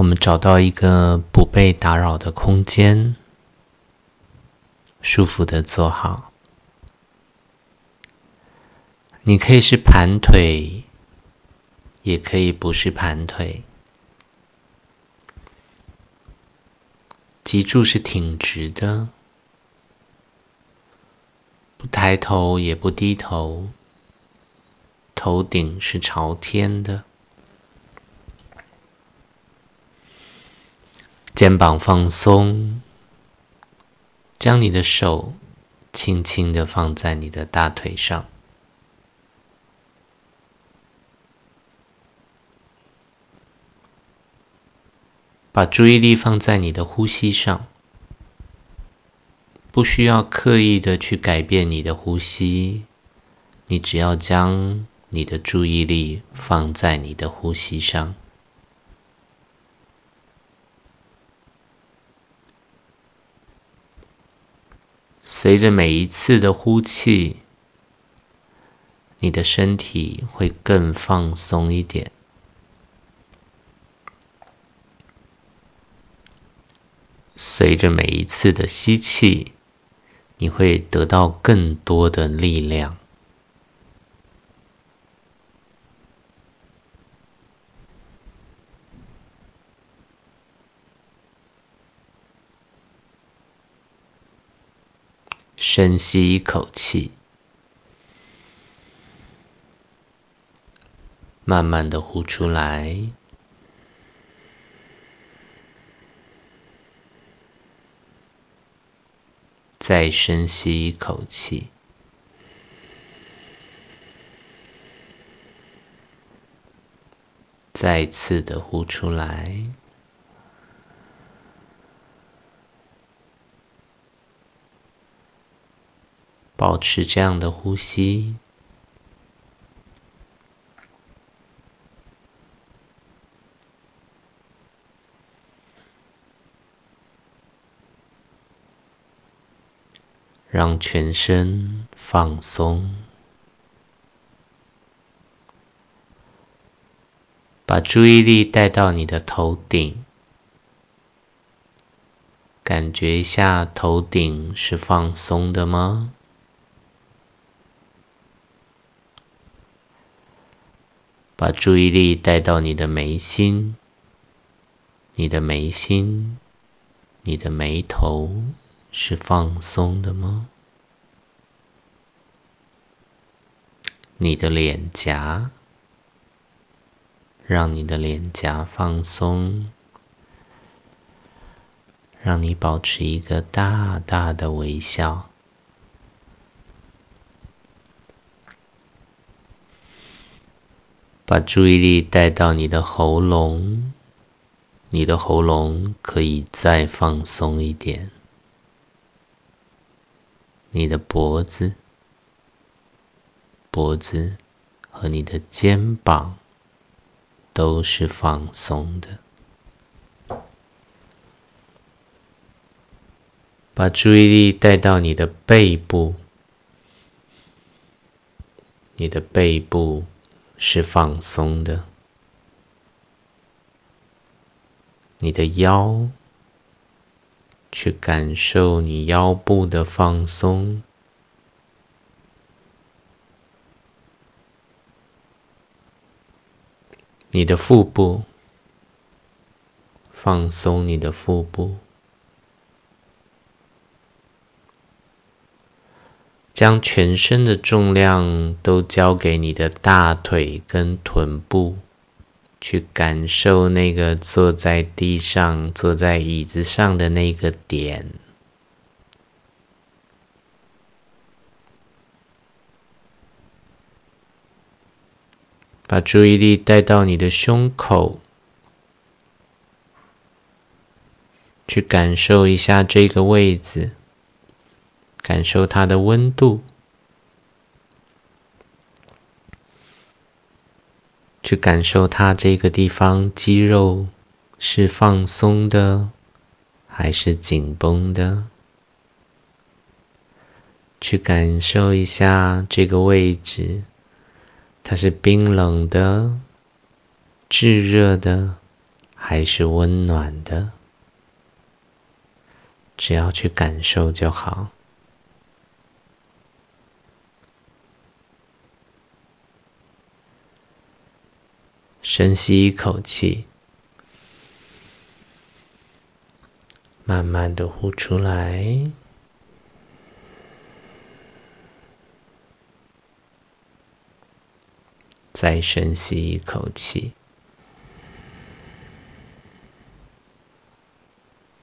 我们找到一个不被打扰的空间，舒服的坐好。你可以是盘腿，也可以不是盘腿。脊柱是挺直的，不抬头也不低头，头顶是朝天的。肩膀放松，将你的手轻轻的放在你的大腿上。把注意力放在你的呼吸上，不需要刻意的去改变你的呼吸，你只要将你的注意力放在你的呼吸上。随着每一次的呼气，你的身体会更放松一点。随着每一次的吸气，你会得到更多的力量。深吸一口气，慢慢的呼出来。再深吸一口气，再次的呼出来，保持这样的呼吸。让全身放松，把注意力带到你的头顶，感觉一下头顶是放松的吗？把注意力带到你的眉心，你的眉心，你的眉头。是放松的吗？你的脸颊，让你的脸颊放松，让你保持一个大大的微笑。把注意力带到你的喉咙，你的喉咙可以再放松一点。你的脖子、脖子和你的肩膀都是放松的。把注意力带到你的背部，你的背部是放松的。你的腰。去感受你腰部的放松，你的腹部放松，你的腹部，将全身的重量都交给你的大腿跟臀部。去感受那个坐在地上、坐在椅子上的那个点，把注意力带到你的胸口，去感受一下这个位置，感受它的温度。去感受它这个地方肌肉是放松的还是紧绷的？去感受一下这个位置，它是冰冷的、炙热的，还是温暖的，只要去感受就好。深吸一口气，慢慢的呼出来，再深吸一口气，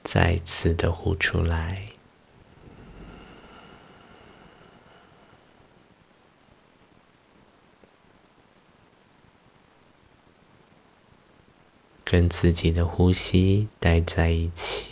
再次的呼出来。跟自己的呼吸待在一起。